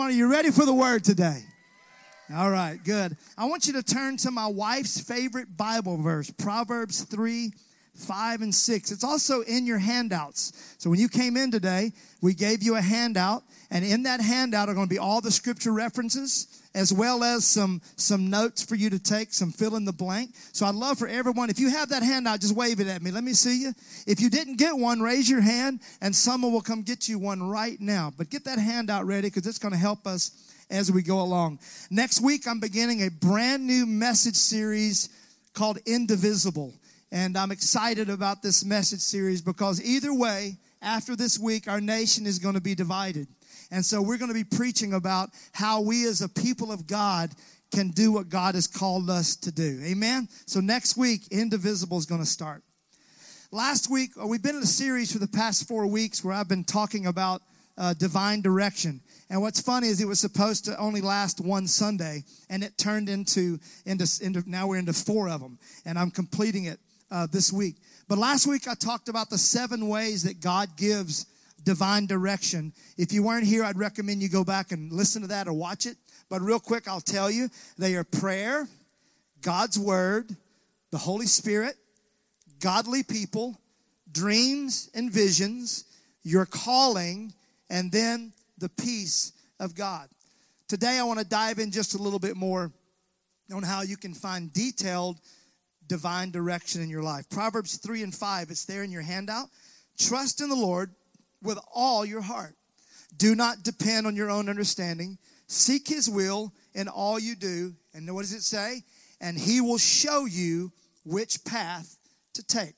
Come on, are you ready for the word today? All right, good. I want you to turn to my wife's favorite Bible verse, Proverbs 3 5 and 6. It's also in your handouts. So when you came in today, we gave you a handout, and in that handout are going to be all the scripture references as well as some some notes for you to take, some fill in the blank. So I'd love for everyone, if you have that handout, just wave it at me. Let me see you. If you didn't get one, raise your hand, and someone will come get you one right now. But get that handout ready because it's going to help us as we go along. Next week, I'm beginning a brand new message series called Indivisible. And I'm excited about this message series because either way, after this week, our nation is going to be divided. And so we're going to be preaching about how we as a people of God can do what God has called us to do. Amen? So next week, Indivisible is going to start. Last week, uh, we've been in a series for the past four weeks where I've been talking about uh, divine direction. And what's funny is it was supposed to only last one Sunday, and it turned into, into, into now we're into four of them, and I'm completing it uh, this week. But last week I talked about the seven ways that God gives divine direction. If you weren't here, I'd recommend you go back and listen to that or watch it. But real quick, I'll tell you they are prayer, God's word, the Holy Spirit, godly people, dreams and visions, your calling, and then the peace of God. Today, I want to dive in just a little bit more on how you can find detailed divine direction in your life. Proverbs 3 and 5, it's there in your handout. Trust in the Lord with all your heart. Do not depend on your own understanding. Seek his will in all you do. And what does it say? And he will show you which path to take.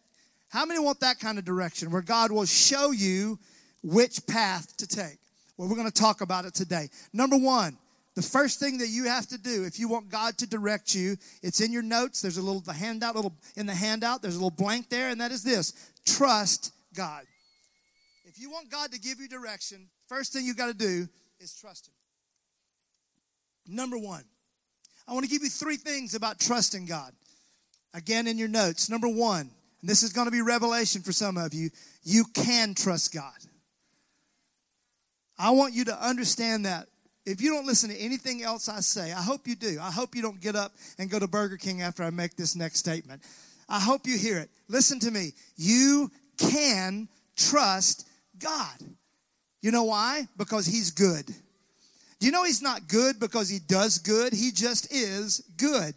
How many want that kind of direction where God will show you which path to take? Well, we're going to talk about it today. Number one, the first thing that you have to do if you want God to direct you, it's in your notes. There's a little the handout, little in the handout. There's a little blank there, and that is this: trust God. If you want God to give you direction, first thing you got to do is trust Him. Number one, I want to give you three things about trusting God. Again, in your notes. Number one, and this is going to be revelation for some of you, you can trust God. I want you to understand that. If you don't listen to anything else I say, I hope you do. I hope you don't get up and go to Burger King after I make this next statement. I hope you hear it. Listen to me. You can trust God. You know why? Because He's good. Do you know He's not good because He does good? He just is good.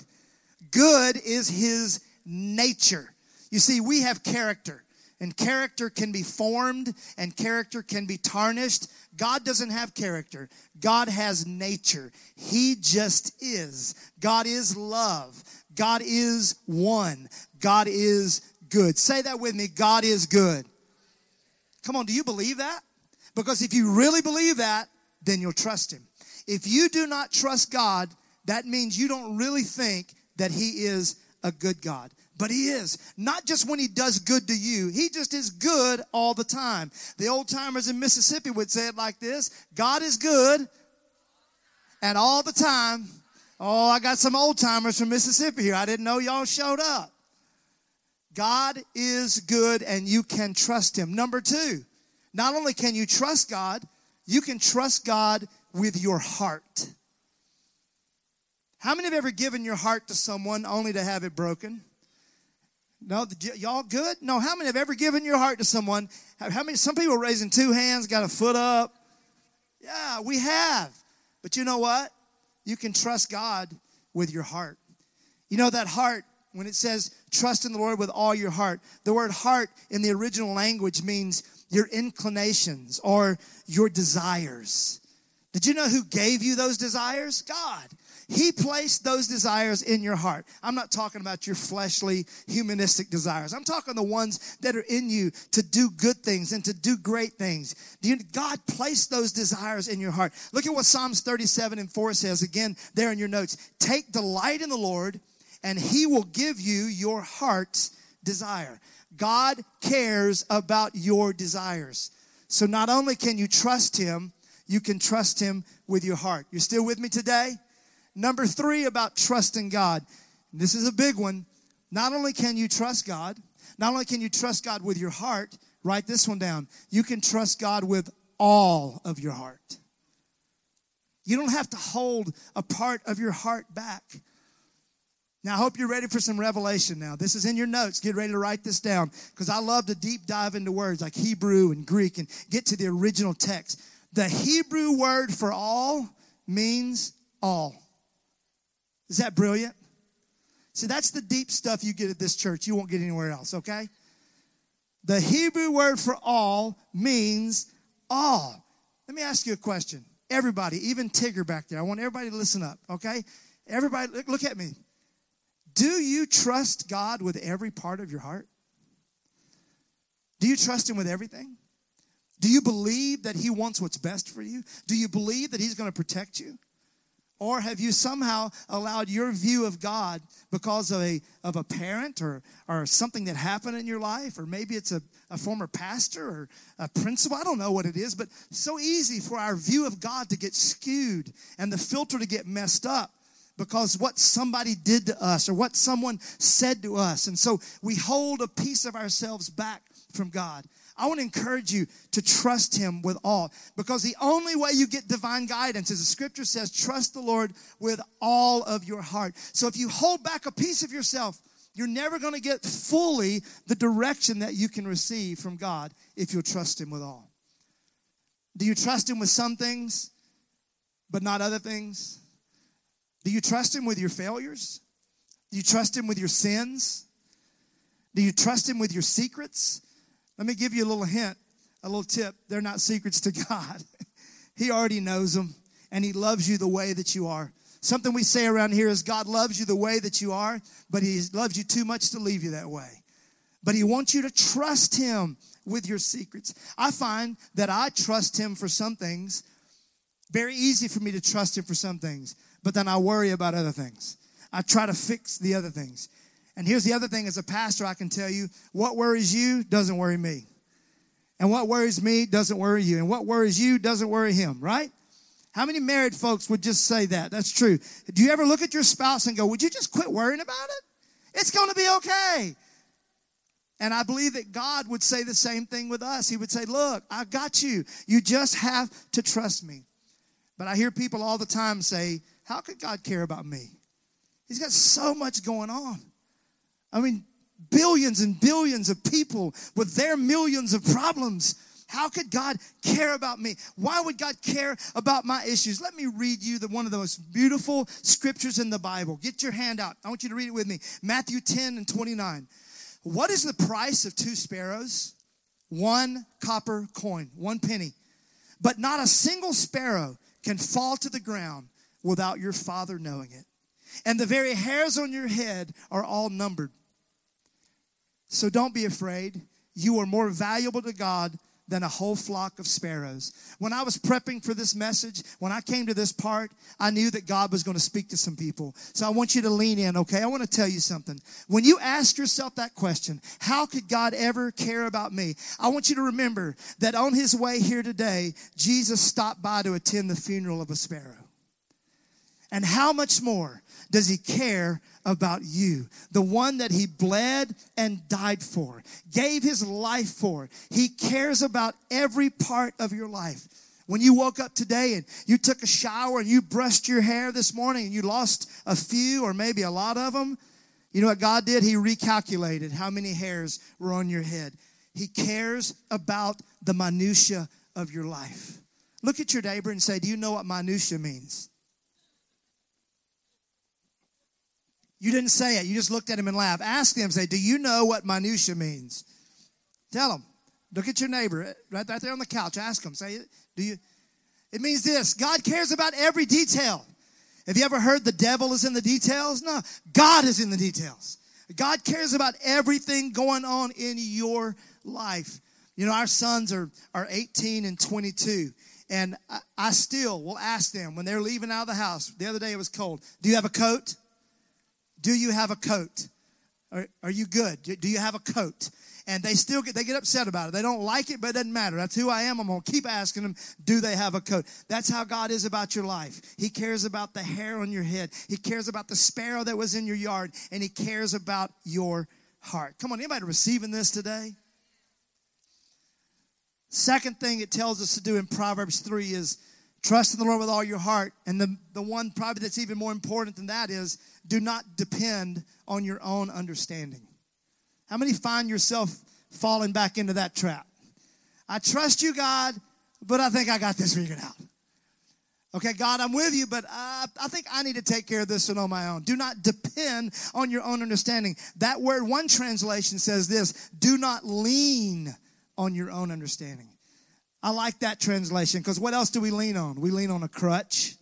Good is His nature. You see, we have character, and character can be formed and character can be tarnished. God doesn't have character, God has nature. He just is. God is love. God is one. God is good. Say that with me God is good. Come on, do you believe that? Because if you really believe that, then you'll trust Him. If you do not trust God, that means you don't really think that He is a good God. But He is. Not just when He does good to you, He just is good all the time. The old timers in Mississippi would say it like this God is good and all the time. Oh, I got some old timers from Mississippi here. I didn't know y'all showed up. God is good and you can trust him. Number two, not only can you trust God, you can trust God with your heart. How many have ever given your heart to someone only to have it broken? No, y'all good? No, how many have ever given your heart to someone? How many, some people raising two hands, got a foot up. Yeah, we have. But you know what? You can trust God with your heart. You know, that heart when it says trust in the Lord with all your heart, the word heart in the original language means your inclinations or your desires. Did you know who gave you those desires? God. He placed those desires in your heart. I'm not talking about your fleshly, humanistic desires. I'm talking the ones that are in you to do good things and to do great things. God placed those desires in your heart. Look at what Psalms 37 and 4 says again there in your notes. Take delight in the Lord and He will give you your heart's desire. God cares about your desires. So not only can you trust Him, you can trust Him with your heart. You're still with me today? Number three about trusting God. This is a big one. Not only can you trust God, not only can you trust God with your heart, write this one down. You can trust God with all of your heart. You don't have to hold a part of your heart back. Now, I hope you're ready for some revelation now. This is in your notes. Get ready to write this down because I love to deep dive into words like Hebrew and Greek and get to the original text. The Hebrew word for all means all. Is that brilliant? See, that's the deep stuff you get at this church. You won't get anywhere else, okay? The Hebrew word for all means all. Let me ask you a question. Everybody, even Tigger back there, I want everybody to listen up, okay? Everybody, look at me. Do you trust God with every part of your heart? Do you trust Him with everything? Do you believe that He wants what's best for you? Do you believe that He's going to protect you? Or have you somehow allowed your view of God because of a, of a parent or, or something that happened in your life? Or maybe it's a, a former pastor or a principal. I don't know what it is, but so easy for our view of God to get skewed and the filter to get messed up because what somebody did to us or what someone said to us. And so we hold a piece of ourselves back from God. I want to encourage you to trust Him with all because the only way you get divine guidance, is the scripture says, trust the Lord with all of your heart. So if you hold back a piece of yourself, you're never going to get fully the direction that you can receive from God if you'll trust Him with all. Do you trust Him with some things, but not other things? Do you trust Him with your failures? Do you trust Him with your sins? Do you trust Him with your secrets? Let me give you a little hint, a little tip. They're not secrets to God. he already knows them, and He loves you the way that you are. Something we say around here is God loves you the way that you are, but He loves you too much to leave you that way. But He wants you to trust Him with your secrets. I find that I trust Him for some things. Very easy for me to trust Him for some things but then I worry about other things. I try to fix the other things. And here's the other thing as a pastor, I can tell you what worries you doesn't worry me. And what worries me doesn't worry you. And what worries you doesn't worry him, right? How many married folks would just say that? That's true. Do you ever look at your spouse and go, Would you just quit worrying about it? It's going to be okay. And I believe that God would say the same thing with us. He would say, Look, I got you. You just have to trust me. But I hear people all the time say, how could God care about me? He's got so much going on. I mean, billions and billions of people with their millions of problems. How could God care about me? Why would God care about my issues? Let me read you the, one of the most beautiful scriptures in the Bible. Get your hand out. I want you to read it with me. Matthew 10 and 29. What is the price of two sparrows? One copper coin, one penny. But not a single sparrow can fall to the ground without your Father knowing it. And the very hairs on your head are all numbered. So don't be afraid. You are more valuable to God than a whole flock of sparrows. When I was prepping for this message, when I came to this part, I knew that God was going to speak to some people. So I want you to lean in, okay? I want to tell you something. When you ask yourself that question, how could God ever care about me? I want you to remember that on his way here today, Jesus stopped by to attend the funeral of a sparrow. And how much more does he care about you? The one that he bled and died for, gave his life for. He cares about every part of your life. When you woke up today and you took a shower and you brushed your hair this morning and you lost a few or maybe a lot of them, you know what God did? He recalculated how many hairs were on your head. He cares about the minutia of your life. Look at your neighbor and say, Do you know what minutia means? You didn't say it. You just looked at him and laughed. Ask them, say, Do you know what minutia means? Tell them. Look at your neighbor eh, right, right there on the couch. Ask them. Say, Do you? It means this God cares about every detail. Have you ever heard the devil is in the details? No, God is in the details. God cares about everything going on in your life. You know, our sons are, are 18 and 22. And I, I still will ask them when they're leaving out of the house. The other day it was cold. Do you have a coat? Do you have a coat? Are, are you good? Do you have a coat? And they still get, they get upset about it. They don't like it, but it doesn't matter. That's who I am. I'm to keep asking them, do they have a coat? That's how God is about your life. He cares about the hair on your head. He cares about the sparrow that was in your yard, and He cares about your heart. Come on, anybody receiving this today? Second thing it tells us to do in Proverbs 3 is Trust in the Lord with all your heart. And the, the one probably that's even more important than that is do not depend on your own understanding. How many find yourself falling back into that trap? I trust you, God, but I think I got this figured out. Okay, God, I'm with you, but I, I think I need to take care of this one on my own. Do not depend on your own understanding. That word, one translation says this do not lean on your own understanding. I like that translation because what else do we lean on? We lean on a crutch.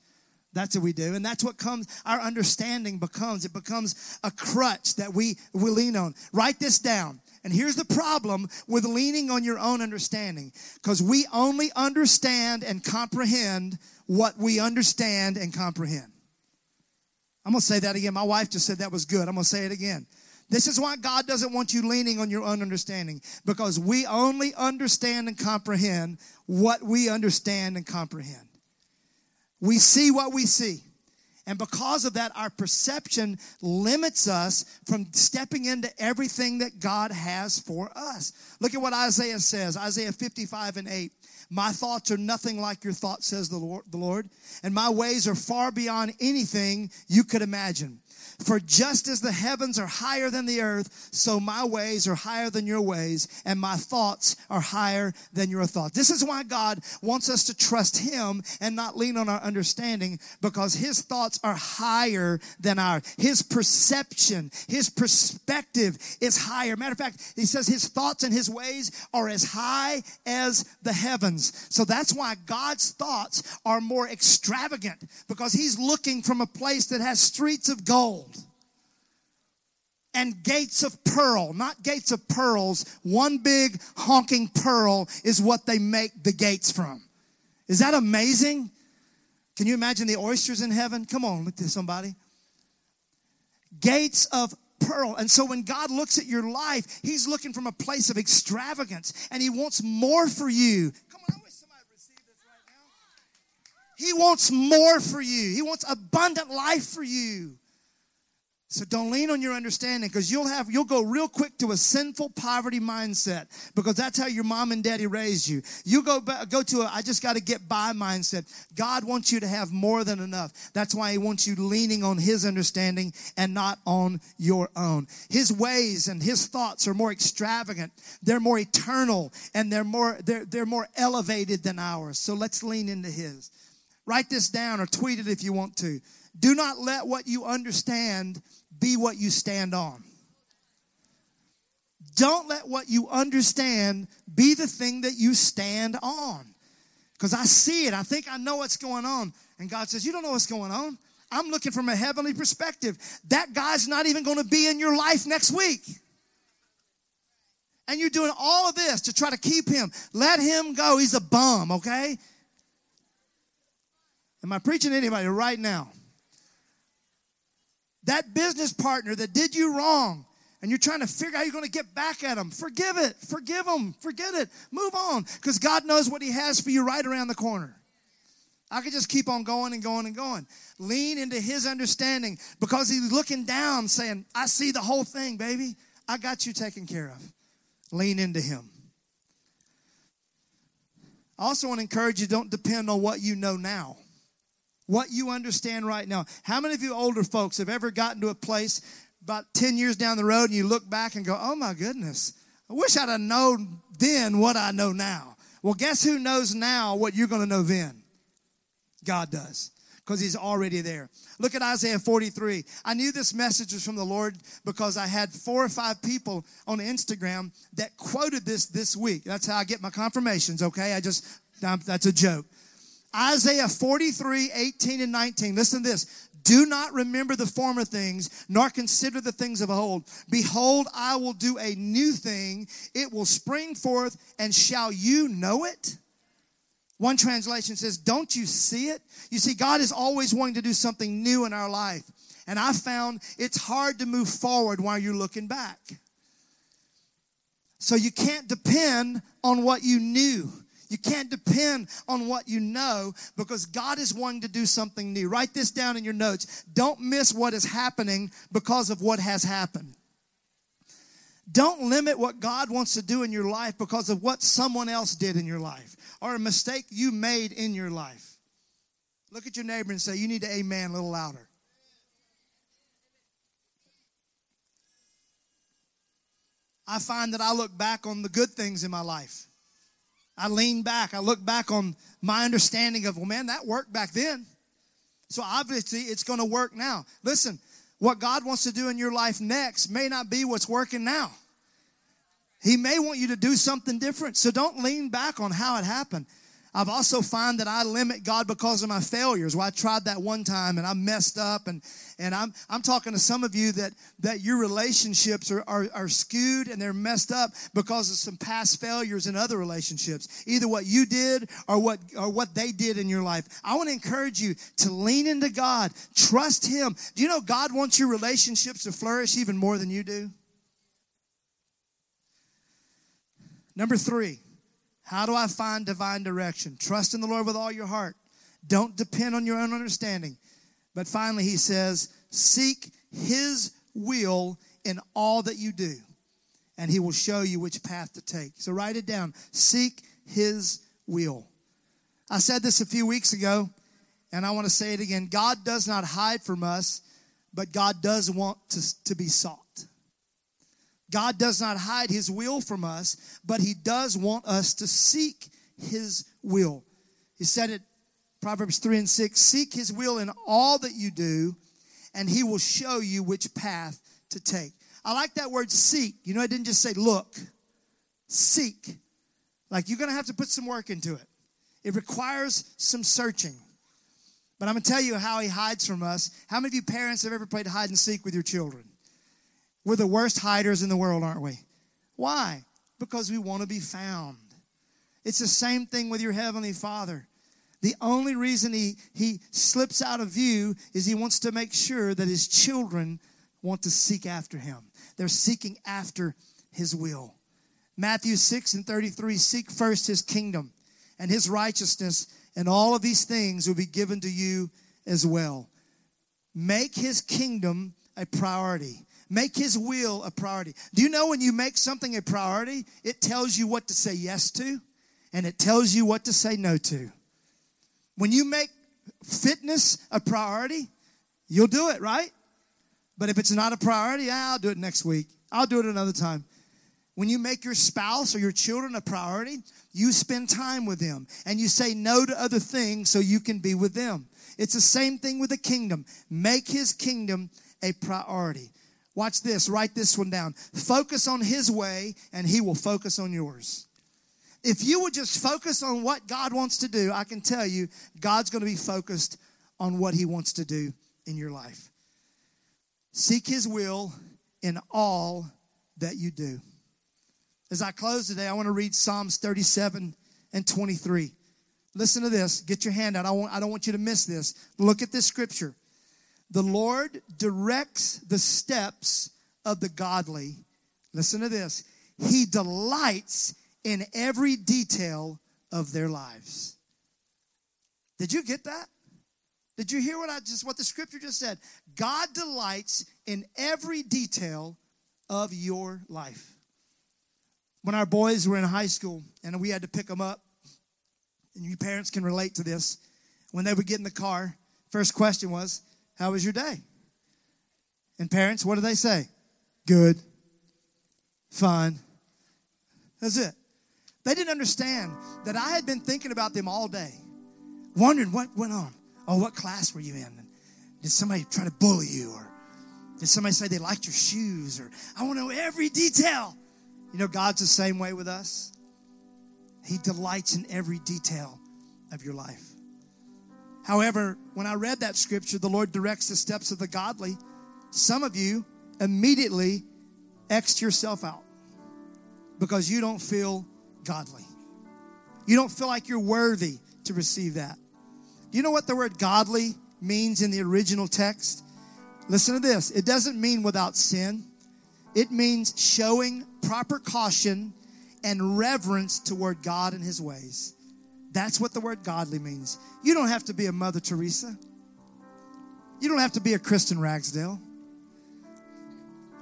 That's what we do. And that's what comes, our understanding becomes. It becomes a crutch that we, we lean on. Write this down. And here's the problem with leaning on your own understanding because we only understand and comprehend what we understand and comprehend. I'm going to say that again. My wife just said that was good. I'm going to say it again. This is why God doesn't want you leaning on your own understanding because we only understand and comprehend what we understand and comprehend. We see what we see. And because of that, our perception limits us from stepping into everything that God has for us. Look at what Isaiah says Isaiah 55 and 8. My thoughts are nothing like your thoughts, says the Lord, the Lord, and my ways are far beyond anything you could imagine. For just as the heavens are higher than the earth, so my ways are higher than your ways, and my thoughts are higher than your thoughts. This is why God wants us to trust Him and not lean on our understanding, because His thoughts are higher than ours. His perception, His perspective is higher. Matter of fact, He says His thoughts and His ways are as high as the heavens. So that's why God's thoughts are more extravagant, because He's looking from a place that has streets of gold and gates of pearl, not gates of pearls. One big honking pearl is what they make the gates from. Is that amazing? Can you imagine the oysters in heaven? Come on, look to somebody. Gates of pearl. And so when God looks at your life, He's looking from a place of extravagance and He wants more for you. Come on, I wish somebody received this right now. He wants more for you, He wants abundant life for you. So don't lean on your understanding because you'll have you'll go real quick to a sinful poverty mindset because that's how your mom and daddy raised you. You go back, go to a I just got to get by mindset. God wants you to have more than enough. That's why he wants you leaning on his understanding and not on your own. His ways and his thoughts are more extravagant. They're more eternal and they're more they're they're more elevated than ours. So let's lean into his. Write this down or tweet it if you want to. Do not let what you understand be what you stand on. Don't let what you understand be the thing that you stand on. Because I see it. I think I know what's going on. And God says, You don't know what's going on. I'm looking from a heavenly perspective. That guy's not even going to be in your life next week. And you're doing all of this to try to keep him. Let him go. He's a bum, okay? Am I preaching to anybody right now? That business partner that did you wrong and you're trying to figure out how you're going to get back at them, forgive it. Forgive them. Forget it. Move on because God knows what He has for you right around the corner. I could just keep on going and going and going. Lean into His understanding because He's looking down saying, I see the whole thing, baby. I got you taken care of. Lean into Him. I also want to encourage you don't depend on what you know now what you understand right now. How many of you older folks have ever gotten to a place about 10 years down the road and you look back and go, oh my goodness, I wish I'd have known then what I know now. Well, guess who knows now what you're going to know then? God does because he's already there. Look at Isaiah 43. I knew this message was from the Lord because I had four or five people on Instagram that quoted this this week. That's how I get my confirmations, okay? I just, that's a joke. Isaiah 43, 18 and 19. Listen to this. Do not remember the former things, nor consider the things of old. Behold, I will do a new thing. It will spring forth, and shall you know it? One translation says, Don't you see it? You see, God is always wanting to do something new in our life. And I found it's hard to move forward while you're looking back. So you can't depend on what you knew. You can't depend on what you know because God is wanting to do something new. Write this down in your notes. Don't miss what is happening because of what has happened. Don't limit what God wants to do in your life because of what someone else did in your life or a mistake you made in your life. Look at your neighbor and say, You need to amen a little louder. I find that I look back on the good things in my life. I lean back. I look back on my understanding of, well, man, that worked back then. So obviously it's going to work now. Listen, what God wants to do in your life next may not be what's working now. He may want you to do something different. So don't lean back on how it happened. I've also found that I limit God because of my failures. Well, I tried that one time and I messed up and, and I'm, I'm talking to some of you that, that your relationships are, are, are skewed and they're messed up because of some past failures in other relationships. Either what you did or what, or what they did in your life. I want to encourage you to lean into God. Trust Him. Do you know God wants your relationships to flourish even more than you do? Number three, how do I find divine direction? Trust in the Lord with all your heart. Don't depend on your own understanding. But finally, he says, seek his will in all that you do, and he will show you which path to take. So write it down. Seek his will. I said this a few weeks ago, and I want to say it again. God does not hide from us, but God does want to, to be sought. God does not hide his will from us, but he does want us to seek his will. He said it, Proverbs 3 and 6 Seek his will in all that you do, and he will show you which path to take. I like that word seek. You know, I didn't just say look, seek. Like you're going to have to put some work into it. It requires some searching. But I'm going to tell you how he hides from us. How many of you parents have ever played hide and seek with your children? We're the worst hiders in the world, aren't we? Why? Because we want to be found. It's the same thing with your Heavenly Father. The only reason he, he slips out of view is he wants to make sure that his children want to seek after him. They're seeking after his will. Matthew 6 and 33 Seek first his kingdom and his righteousness, and all of these things will be given to you as well. Make his kingdom a priority. Make his will a priority. Do you know when you make something a priority, it tells you what to say yes to and it tells you what to say no to. When you make fitness a priority, you'll do it, right? But if it's not a priority, ah, I'll do it next week. I'll do it another time. When you make your spouse or your children a priority, you spend time with them and you say no to other things so you can be with them. It's the same thing with the kingdom. Make his kingdom a priority. Watch this, write this one down. Focus on His way, and He will focus on yours. If you would just focus on what God wants to do, I can tell you, God's going to be focused on what He wants to do in your life. Seek His will in all that you do. As I close today, I want to read Psalms 37 and 23. Listen to this. Get your hand out. I, want, I don't want you to miss this. Look at this scripture. The Lord directs the steps of the godly. Listen to this. He delights in every detail of their lives. Did you get that? Did you hear what I just what the scripture just said? God delights in every detail of your life. When our boys were in high school and we had to pick them up, and you parents can relate to this, when they would get in the car, first question was, how was your day? And parents, what do they say? Good. Fine. That's it. They didn't understand that I had been thinking about them all day, wondering what went on. Oh, what class were you in? Did somebody try to bully you? Or did somebody say they liked your shoes? Or I want to know every detail. You know, God's the same way with us. He delights in every detail of your life. However, when I read that scripture, the Lord directs the steps of the godly. Some of you immediately X'd yourself out because you don't feel godly. You don't feel like you're worthy to receive that. Do you know what the word godly means in the original text? Listen to this it doesn't mean without sin, it means showing proper caution and reverence toward God and His ways. That's what the word godly means. You don't have to be a Mother Teresa. You don't have to be a Kristen Ragsdale.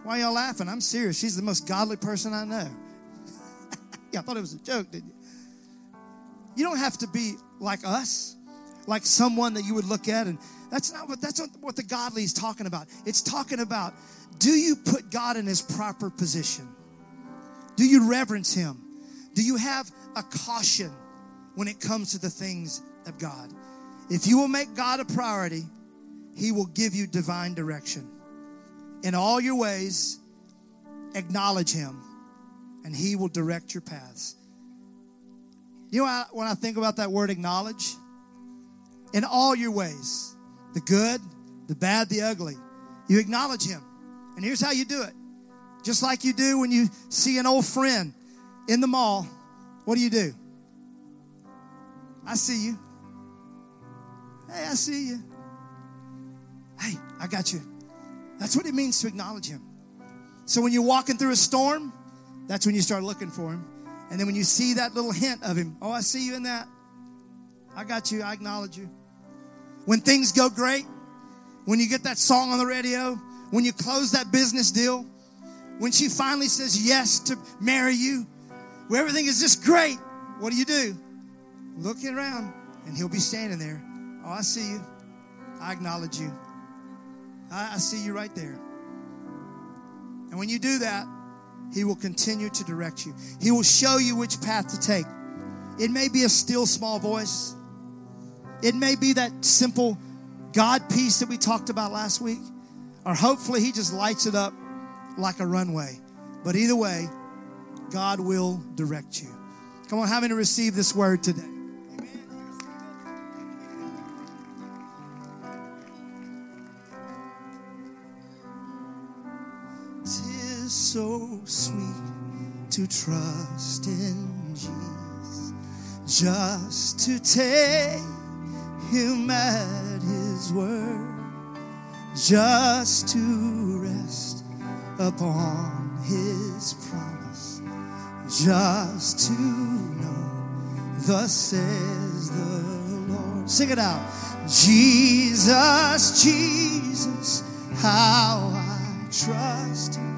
Why y'all laughing? I'm serious. She's the most godly person I know. yeah, I thought it was a joke, didn't you? You don't have to be like us. like someone that you would look at and that's not what that's not what the godly is talking about. It's talking about do you put God in his proper position? Do you reverence him? Do you have a caution when it comes to the things of God? If you will make God a priority, he will give you divine direction. In all your ways, acknowledge him and he will direct your paths. You know, when I think about that word acknowledge, in all your ways, the good, the bad, the ugly, you acknowledge him. And here's how you do it. Just like you do when you see an old friend in the mall, what do you do? I see you. Hey, I see you. Hey, I got you. That's what it means to acknowledge him. So when you're walking through a storm, that's when you start looking for him. And then when you see that little hint of him, oh, I see you in that. I got you. I acknowledge you. When things go great, when you get that song on the radio, when you close that business deal, when she finally says yes to marry you, where everything is just great, what do you do? Look around, and he'll be standing there. Oh, I see you. I acknowledge you. I, I see you right there. And when you do that, he will continue to direct you. He will show you which path to take. It may be a still small voice. It may be that simple God peace that we talked about last week. Or hopefully he just lights it up like a runway. But either way, God will direct you. Come on, having to receive this word today. So sweet to trust in Jesus, just to take him at his word just to rest upon his promise, just to know, thus says the Lord. Sing it out. Jesus, Jesus, how I trust him,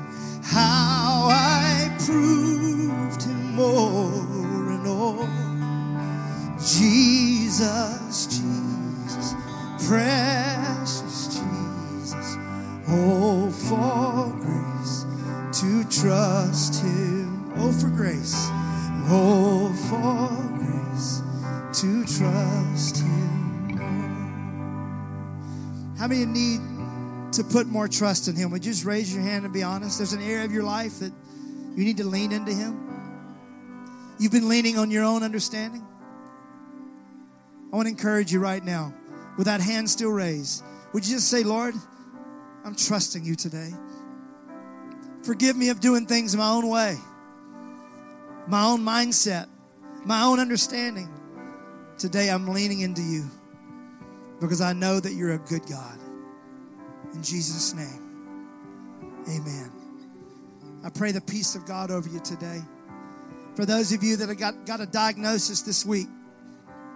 put more trust in Him? Would you just raise your hand and be honest? There's an area of your life that you need to lean into Him. You've been leaning on your own understanding. I want to encourage you right now, with that hand still raised, would you just say, Lord, I'm trusting you today. Forgive me of doing things my own way, my own mindset, my own understanding. Today I'm leaning into you because I know that you're a good God. In Jesus' name, amen. I pray the peace of God over you today. For those of you that have got, got a diagnosis this week,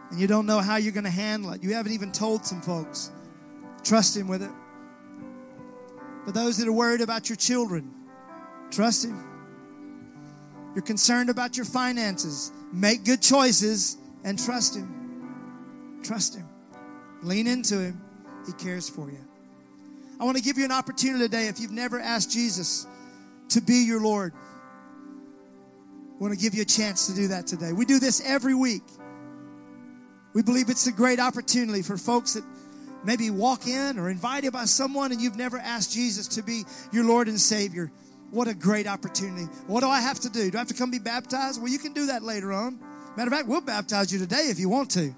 and you don't know how you're going to handle it. You haven't even told some folks. Trust Him with it. For those that are worried about your children, trust Him. You're concerned about your finances, make good choices and trust Him. Trust Him. Lean into Him. He cares for you. I want to give you an opportunity today if you've never asked Jesus to be your Lord. I want to give you a chance to do that today. We do this every week. We believe it's a great opportunity for folks that maybe walk in or invited by someone and you've never asked Jesus to be your Lord and Savior. What a great opportunity. What do I have to do? Do I have to come be baptized? Well, you can do that later on. Matter of fact, we'll baptize you today if you want to.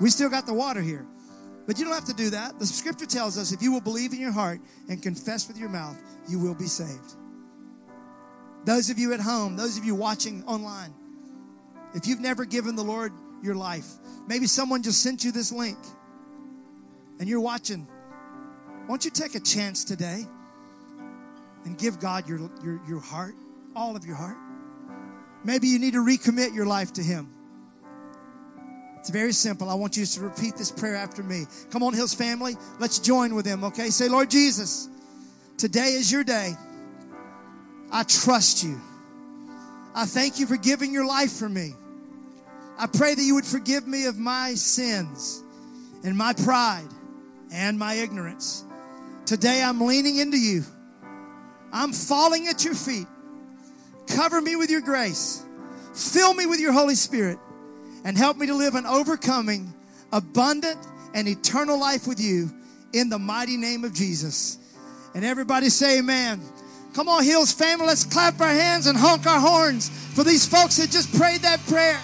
We still got the water here. But you don't have to do that. The scripture tells us if you will believe in your heart and confess with your mouth, you will be saved. Those of you at home, those of you watching online, if you've never given the Lord your life, Maybe someone just sent you this link and you're watching. Won't you take a chance today and give God your, your, your heart, all of your heart? Maybe you need to recommit your life to Him. It's very simple. I want you to repeat this prayer after me. Come on, Hills family. Let's join with them, okay? Say, Lord Jesus, today is your day. I trust you. I thank you for giving your life for me. I pray that you would forgive me of my sins. and my pride and my ignorance. Today I'm leaning into you. I'm falling at your feet. Cover me with your grace. Fill me with your Holy Spirit and help me to live an overcoming, abundant, and eternal life with you in the mighty name of Jesus. And everybody say amen. Come on, Hills family, let's clap our hands and honk our horns for these folks that just prayed that prayer.